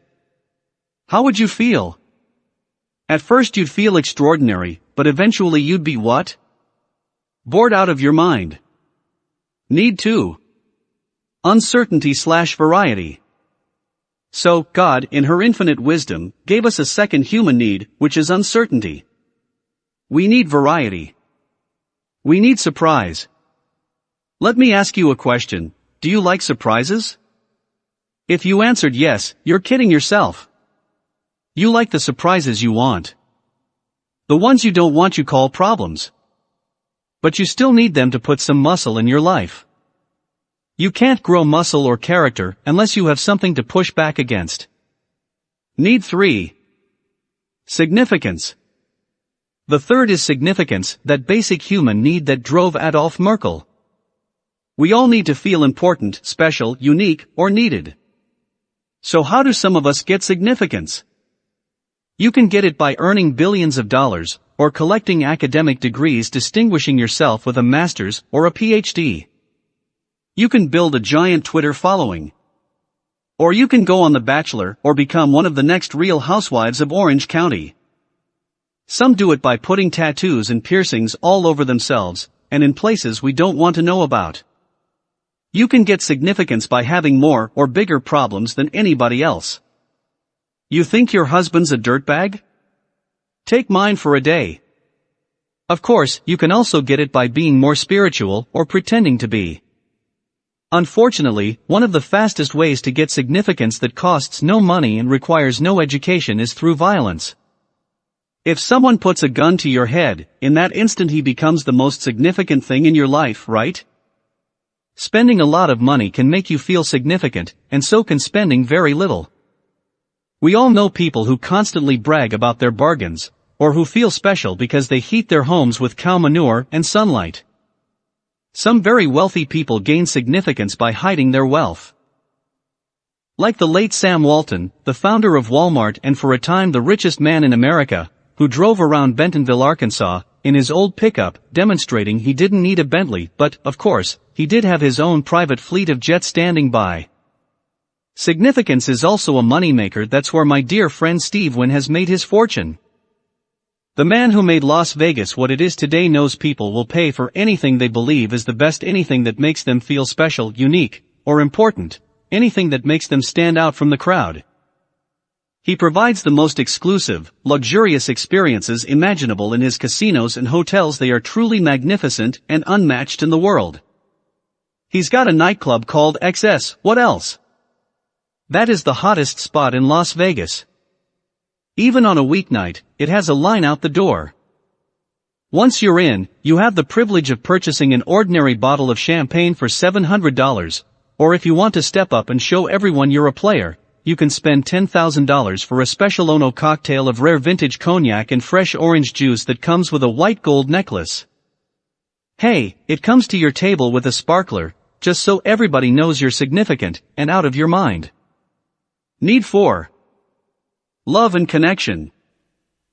How would you feel? At first you'd feel extraordinary, but eventually you'd be what? Bored out of your mind. Need to. Uncertainty slash variety. So, God, in her infinite wisdom, gave us a second human need, which is uncertainty. We need variety. We need surprise. Let me ask you a question. Do you like surprises? If you answered yes, you're kidding yourself. You like the surprises you want. The ones you don't want you call problems. But you still need them to put some muscle in your life. You can't grow muscle or character unless you have something to push back against. Need 3. Significance. The third is significance, that basic human need that drove Adolf Merckle. We all need to feel important, special, unique, or needed. So how do some of us get significance? You can get it by earning billions of dollars, or collecting academic degrees distinguishing yourself with a master's or a PhD. You can build a giant Twitter following. Or you can go on The Bachelor or become one of the next real housewives of Orange County. Some do it by putting tattoos and piercings all over themselves, and in places we don't want to know about. You can get significance by having more or bigger problems than anybody else. You think your husband's a dirtbag? Take mine for a day. Of course, you can also get it by being more spiritual or pretending to be. Unfortunately, one of the fastest ways to get significance that costs no money and requires no education is through violence. If someone puts a gun to your head, in that instant he becomes the most significant thing in your life, right? Spending a lot of money can make you feel significant, and so can spending very little. We all know people who constantly brag about their bargains, or who feel special because they heat their homes with cow manure and sunlight. Some very wealthy people gain significance by hiding their wealth. Like the late Sam Walton, the founder of Walmart and for a time the richest man in America, who drove around Bentonville, Arkansas, in his old pickup, demonstrating he didn't need a Bentley, but, of course, he did have his own private fleet of jets standing by. Significance is also a moneymaker that's where my dear friend Steve Wynn has made his fortune. The man who made Las Vegas what it is today knows people will pay for anything they believe is the best anything that makes them feel special, unique, or important, anything that makes them stand out from the crowd. He provides the most exclusive, luxurious experiences imaginable in his casinos and hotels they are truly magnificent and unmatched in the world. He's got a nightclub called XS, what else? That is the hottest spot in Las Vegas. Even on a weeknight, it has a line out the door. Once you're in, you have the privilege of purchasing an ordinary bottle of champagne for $700, or if you want to step up and show everyone you're a player, you can spend $10,000 for a special Ono cocktail of rare vintage cognac and fresh orange juice that comes with a white gold necklace. Hey, it comes to your table with a sparkler, just so everybody knows you're significant and out of your mind. Need 4. Love and connection.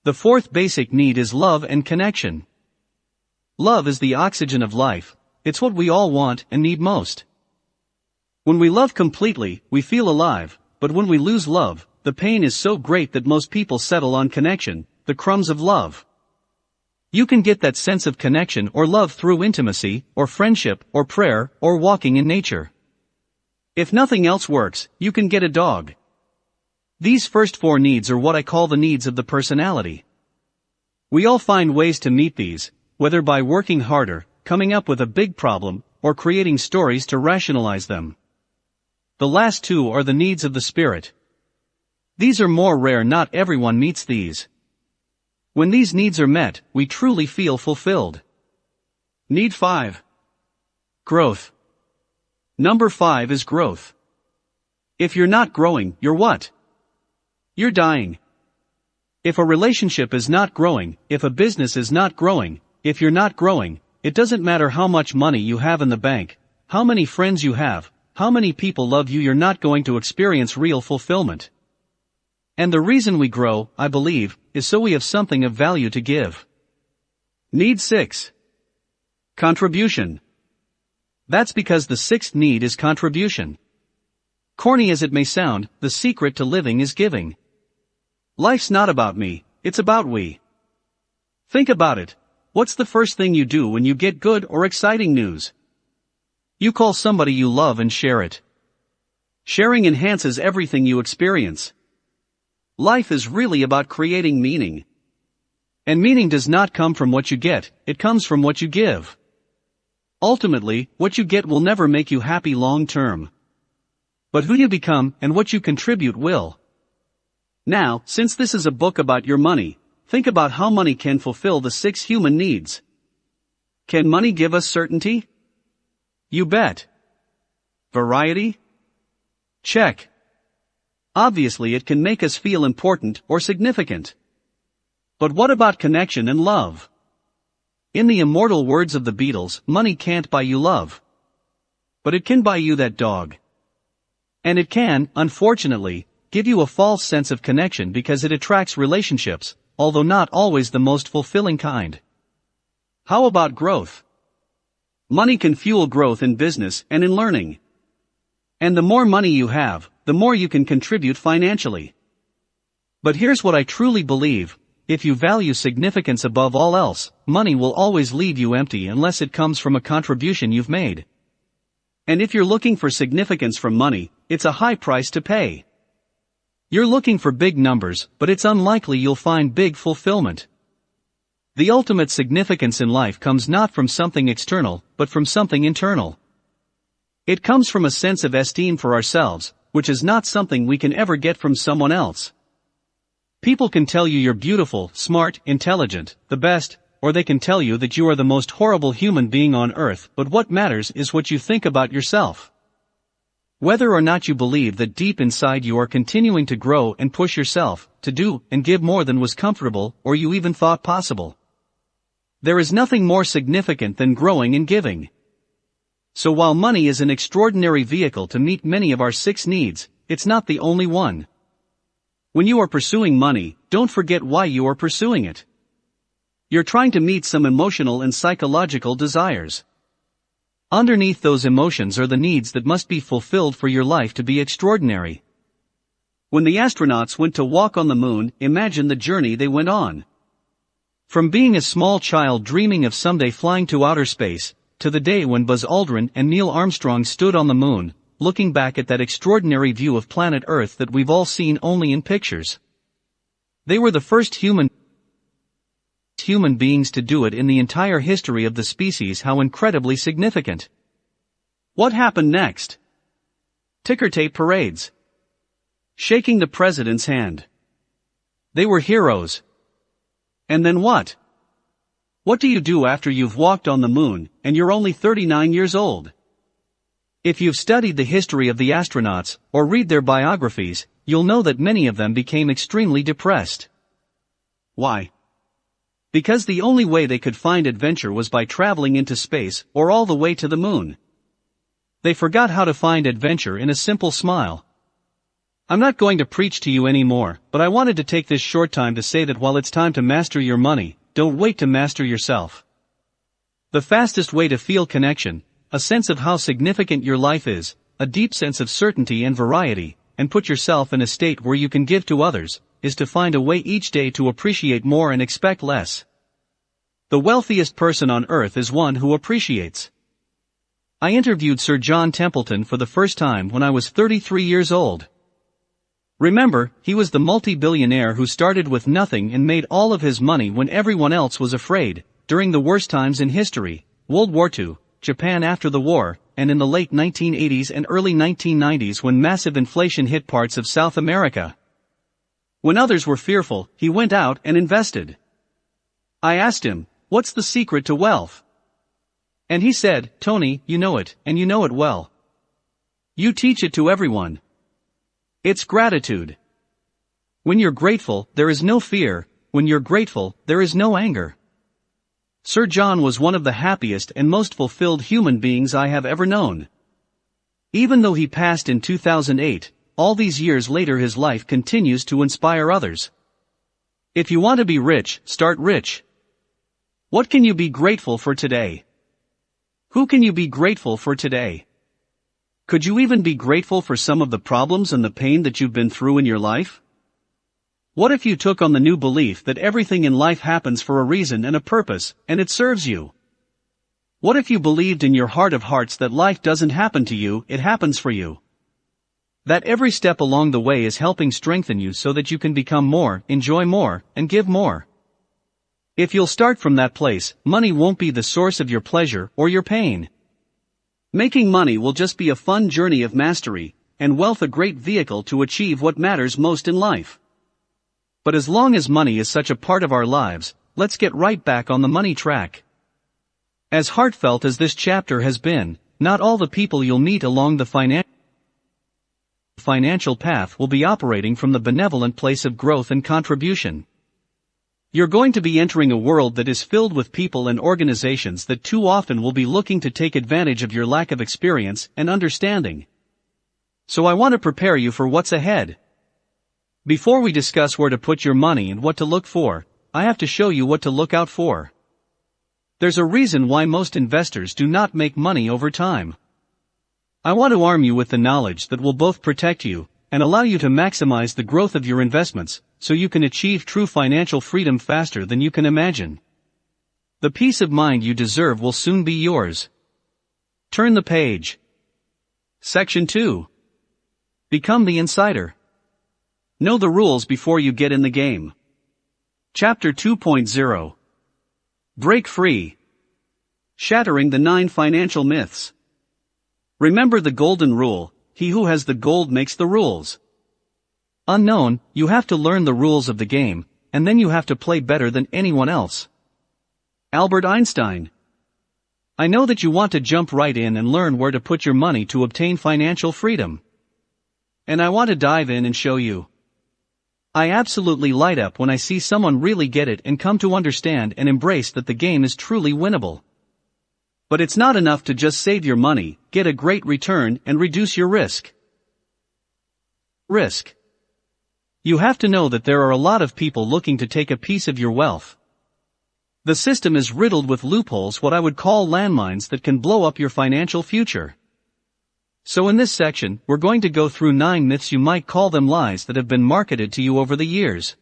The fourth basic need is love and connection. Love is the oxygen of life, it's what we all want and need most. When we love completely, we feel alive, but when we lose love, the pain is so great that most people settle on connection, the crumbs of love. You can get that sense of connection or love through intimacy, or friendship, or prayer, or walking in nature. If nothing else works, you can get a dog. These first four needs are what I call the needs of the personality. We all find ways to meet these, whether by working harder, coming up with a big problem, or creating stories to rationalize them. The last two are the needs of the spirit. These are more rare not everyone meets these. When these needs are met, we truly feel fulfilled. Need 5. Growth. Number 5 is growth. If you're not growing, you're what? You're dying. If a relationship is not growing, if a business is not growing, if you're not growing, it doesn't matter how much money you have in the bank, how many friends you have, how many people love you, you're not going to experience real fulfillment. And the reason we grow, I believe, is so we have something of value to give. Need 6. Contribution. That's because the sixth need is contribution. Corny as it may sound, the secret to living is giving. Life's not about me, it's about we. Think about it. What's the first thing you do when you get good or exciting news? You call somebody you love and share it. Sharing enhances everything you experience. Life is really about creating meaning. And meaning does not come from what you get, it comes from what you give. Ultimately, what you get will never make you happy long term. But who you become and what you contribute will. Now, since this is a book about your money, think about how money can fulfill the six human needs. Can money give us certainty? You bet. Variety? Check. Obviously it can make us feel important or significant. But what about connection and love? In the immortal words of the Beatles, money can't buy you love. But it can buy you that dog. And it can, unfortunately, give you a false sense of connection because it attracts relationships, although not always the most fulfilling kind. How about growth? Money can fuel growth in business and in learning. And the more money you have, the more you can contribute financially. But here's what I truly believe, if you value significance above all else, money will always leave you empty unless it comes from a contribution you've made. And if you're looking for significance from money, it's a high price to pay. You're looking for big numbers, but it's unlikely you'll find big fulfillment. The ultimate significance in life comes not from something external, but from something internal. It comes from a sense of esteem for ourselves, which is not something we can ever get from someone else. People can tell you you're beautiful, smart, intelligent, the best, or they can tell you that you are the most horrible human being on earth, but what matters is what you think about yourself. Whether or not you believe that deep inside you are continuing to grow and push yourself, to do and give more than was comfortable or you even thought possible. There is nothing more significant than growing and giving. So while money is an extraordinary vehicle to meet many of our six needs, it's not the only one. When you are pursuing money, don't forget why you are pursuing it. You're trying to meet some emotional and psychological desires. Underneath those emotions are the needs that must be fulfilled for your life to be extraordinary. When the astronauts went to walk on the moon, imagine the journey they went on. From being a small child dreaming of someday flying to outer space, to the day when Buzz Aldrin and Neil Armstrong stood on the moon, looking back at that extraordinary view of planet Earth that we've all seen only in pictures. They were the first human human beings to do it in the entire history of the species how incredibly significant. What happened next? Ticker tape parades. Shaking the president's hand. They were heroes, and then what? What do you do after you've walked on the moon, and you're only 39 years old? If you've studied the history of the astronauts, or read their biographies, you'll know that many of them became extremely depressed. Why? Because the only way they could find adventure was by traveling into space, or all the way to the moon. They forgot how to find adventure in a simple smile. I'm not going to preach to you anymore, but I wanted to take this short time to say that while it's time to master your money, don't wait to master yourself. The fastest way to feel connection, a sense of how significant your life is, a deep sense of certainty and variety, and put yourself in a state where you can give to others, is to find a way each day to appreciate more and expect less. The wealthiest person on earth is one who appreciates. I interviewed Sir John Templeton for the first time when I was 33 years old. Remember, he was the multi-billionaire who started with nothing and made all of his money when everyone else was afraid, during the worst times in history, World War II, Japan after the war, and in the late 1980s and early 1990s when massive inflation hit parts of South America. When others were fearful, he went out and invested. I asked him, what's the secret to wealth? And he said, Tony, you know it, and you know it well. You teach it to everyone. It's gratitude. When you're grateful, there is no fear, when you're grateful, there is no anger. Sir John was one of the happiest and most fulfilled human beings I have ever known. Even though he passed in 2008, all these years later his life continues to inspire others. If you want to be rich, start rich. What can you be grateful for today? Who can you be grateful for today? Could you even be grateful for some of the problems and the pain that you've been through in your life? What if you took on the new belief that everything in life happens for a reason and a purpose, and it serves you? What if you believed in your heart of hearts that life doesn't happen to you, it happens for you? That every step along the way is helping strengthen you so that you can become more, enjoy more, and give more. If you'll start from that place, money won't be the source of your pleasure or your pain. Making money will just be a fun journey of mastery, and wealth a great vehicle to achieve what matters most in life. But as long as money is such a part of our lives, let's get right back on the money track. As heartfelt as this chapter has been, not all the people you'll meet along the finan- financial path will be operating from the benevolent place of growth and contribution. You're going to be entering a world that is filled with people and organizations that too often will be looking to take advantage of your lack of experience and understanding. So I want to prepare you for what's ahead. Before we discuss where to put your money and what to look for, I have to show you what to look out for. There's a reason why most investors do not make money over time. I want to arm you with the knowledge that will both protect you and allow you to maximize the growth of your investments so you can achieve true financial freedom faster than you can imagine. The peace of mind you deserve will soon be yours. Turn the page. Section 2. Become the insider. Know the rules before you get in the game. Chapter 2.0 Break Free Shattering the Nine Financial Myths. Remember the golden rule he who has the gold makes the rules. Unknown, you have to learn the rules of the game, and then you have to play better than anyone else. Albert Einstein. I know that you want to jump right in and learn where to put your money to obtain financial freedom. And I want to dive in and show you. I absolutely light up when I see someone really get it and come to understand and embrace that the game is truly winnable. But it's not enough to just save your money, get a great return, and reduce your risk. Risk. You have to know that there are a lot of people looking to take a piece of your wealth. The system is riddled with loopholes, what I would call landmines that can blow up your financial future. So in this section, we're going to go through 9 myths you might call them lies that have been marketed to you over the years.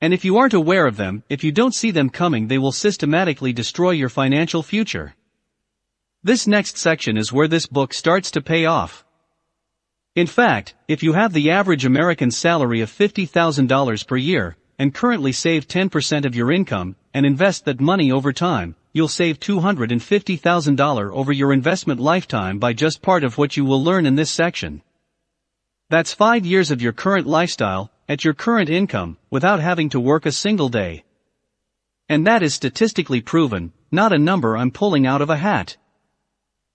And if you aren't aware of them, if you don't see them coming they will systematically destroy your financial future. This next section is where this book starts to pay off. In fact, if you have the average American salary of $50,000 per year, and currently save 10% of your income, and invest that money over time, you'll save $250,000 over your investment lifetime by just part of what you will learn in this section. That's five years of your current lifestyle, at your current income, without having to work a single day. And that is statistically proven, not a number I'm pulling out of a hat.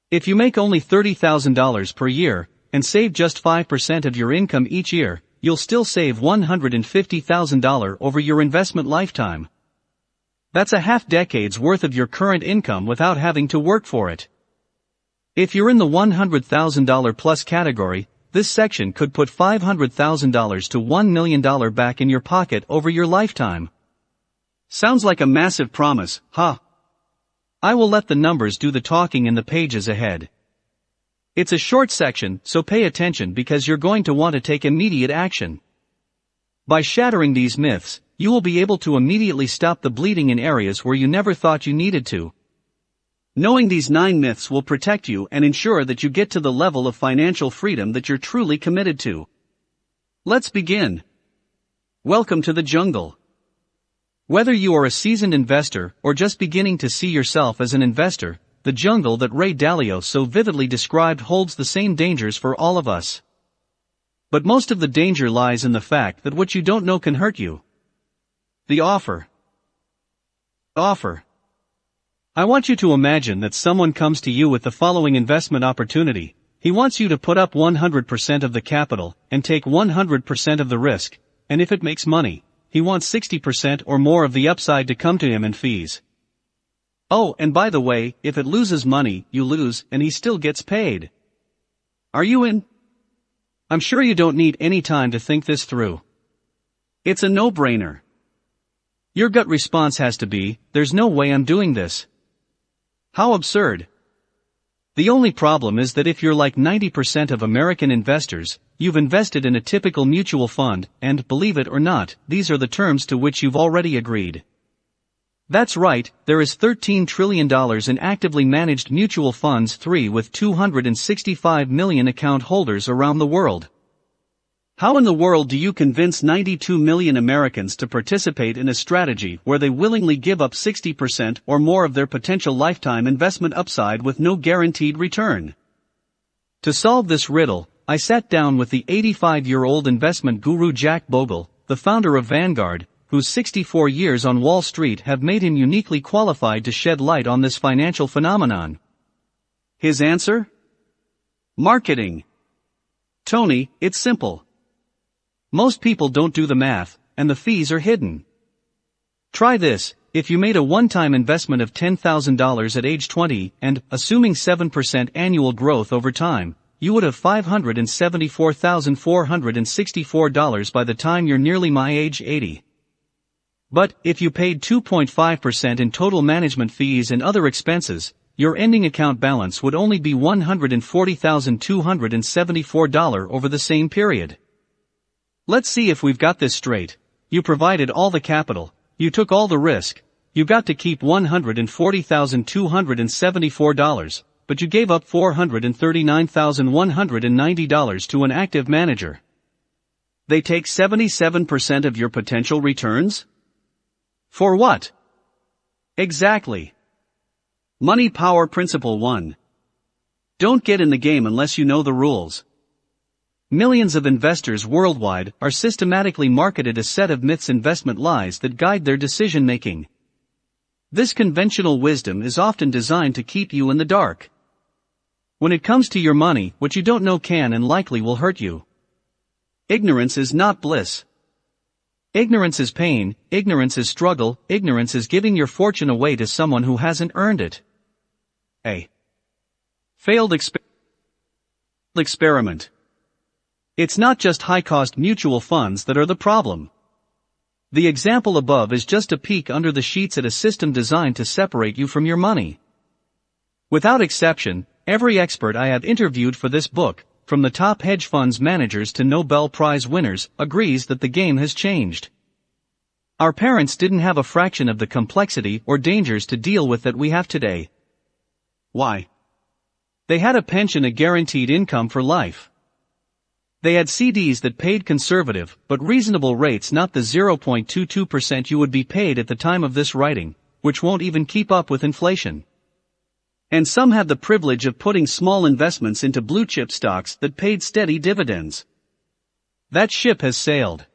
If you make only $30,000 per year, and save just 5% of your income each year, you'll still save $150,000 over your investment lifetime. That's a half decade's worth of your current income without having to work for it. If you're in the $100,000 plus category, this section could put $500,000 to $1 million back in your pocket over your lifetime. Sounds like a massive promise, huh? I will let the numbers do the talking in the pages ahead. It's a short section, so pay attention because you're going to want to take immediate action. By shattering these myths, you will be able to immediately stop the bleeding in areas where you never thought you needed to. Knowing these nine myths will protect you and ensure that you get to the level of financial freedom that you're truly committed to. Let's begin. Welcome to the jungle. Whether you are a seasoned investor or just beginning to see yourself as an investor, the jungle that Ray Dalio so vividly described holds the same dangers for all of us. But most of the danger lies in the fact that what you don't know can hurt you. The offer. Offer. I want you to imagine that someone comes to you with the following investment opportunity, He wants you to put up 100% of the capital and take 100% of the risk, and if it makes money, he wants 60% or more of the upside to come to him in fees. Oh, and by the way, if it loses money, you lose, and he still gets paid. Are you in? I'm sure you don't need any time to think this through. It's a no-brainer. Your gut response has to be, there's no way I'm doing this. How absurd. The only problem is that if you're like 90% of American investors, you've invested in a typical mutual fund, and, believe it or not, these are the terms to which you've already agreed. That's right, there is $13 trillion in actively managed mutual funds 3 with 265 million account holders around the world. How in the world do you convince 92 million Americans to participate in a strategy where they willingly give up 60% or more of their potential lifetime investment upside with no guaranteed return? To solve this riddle, I sat down with the 85-year-old investment guru Jack Bogle, the founder of Vanguard, whose 64 years on Wall Street have made him uniquely qualified to shed light on this financial phenomenon. His answer? Marketing. Tony, it's simple. Most people don't do the math, and the fees are hidden. Try this, if you made a one-time investment of $10,000 at age 20 and, assuming 7% annual growth over time, you would have $574,464 by the time you're nearly my age 80. But, if you paid 2.5% in total management fees and other expenses, your ending account balance would only be $140,274 over the same period. Let's see if we've got this straight. You provided all the capital, you took all the risk, you got to keep $140,274, but you gave up $439,190 to an active manager. They take 77% of your potential returns? For what? Exactly. Money Power Principle 1. Don't get in the game unless you know the rules. Millions of investors worldwide are systematically marketed a set of myths investment lies that guide their decision making. This conventional wisdom is often designed to keep you in the dark. When it comes to your money, what you don't know can and likely will hurt you. Ignorance is not bliss. Ignorance is pain, ignorance is struggle, ignorance is giving your fortune away to someone who hasn't earned it. A. Failed exper- experiment. It's not just high-cost mutual funds that are the problem. The example above is just a peek under the sheets at a system designed to separate you from your money. Without exception, every expert I have interviewed for this book, from the top hedge funds managers to Nobel Prize winners, agrees that the game has changed. Our parents didn't have a fraction of the complexity or dangers to deal with that we have today. Why? They had a pension a guaranteed income for life. They had CDs that paid conservative, but reasonable rates not the 0.22% you would be paid at the time of this writing, which won't even keep up with inflation. And some had the privilege of putting small investments into blue chip stocks that paid steady dividends. That ship has sailed.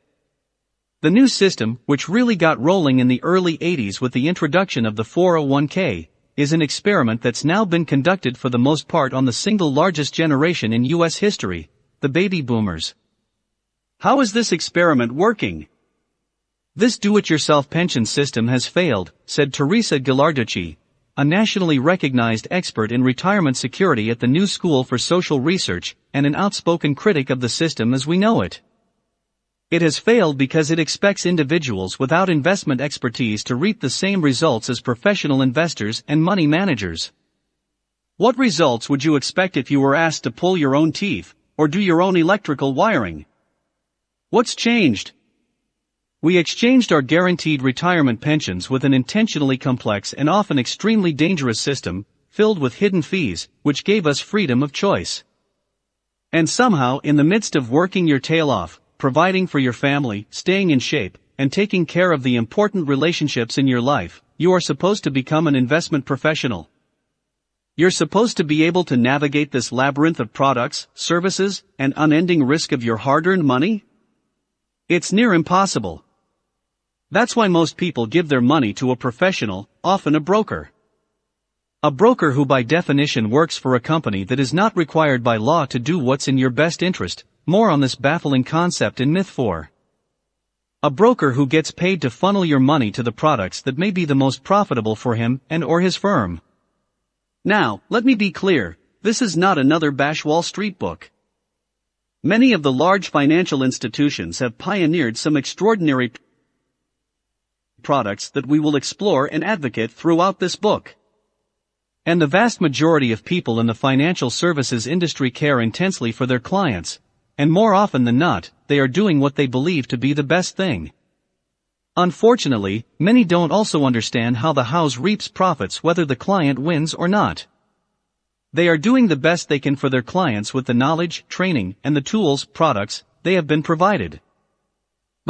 The new system, which really got rolling in the early 80s with the introduction of the 401k, is an experiment that's now been conducted for the most part on the single largest generation in US history, the baby boomers. How is this experiment working? This do-it-yourself pension system has failed, said Teresa Ghilarducci, a nationally recognized expert in retirement security at the New School for Social Research and an outspoken critic of the system as we know it. It has failed because it expects individuals without investment expertise to reap the same results as professional investors and money managers. What results would you expect if you were asked to pull your own teeth, or do your own electrical wiring. What's changed? We exchanged our guaranteed retirement pensions with an intentionally complex and often extremely dangerous system, filled with hidden fees, which gave us freedom of choice. And somehow, in the midst of working your tail off, providing for your family, staying in shape, and taking care of the important relationships in your life, you are supposed to become an investment professional. You're supposed to be able to navigate this labyrinth of products, services, and unending risk of your hard-earned money? It's near impossible. That's why most people give their money to a professional, often a broker. A broker who by definition works for a company that is not required by law to do what's in your best interest, more on this baffling concept in Myth 4. A broker who gets paid to funnel your money to the products that may be the most profitable for him and or his firm. Now, let me be clear, this is not another Bash Wall Street book. Many of the large financial institutions have pioneered some extraordinary products that we will explore and advocate throughout this book. And the vast majority of people in the financial services industry care intensely for their clients, and more often than not, they are doing what they believe to be the best thing. Unfortunately, many don't also understand how the house reaps profits whether the client wins or not. They are doing the best they can for their clients with the knowledge, training, and the tools, products, they have been provided.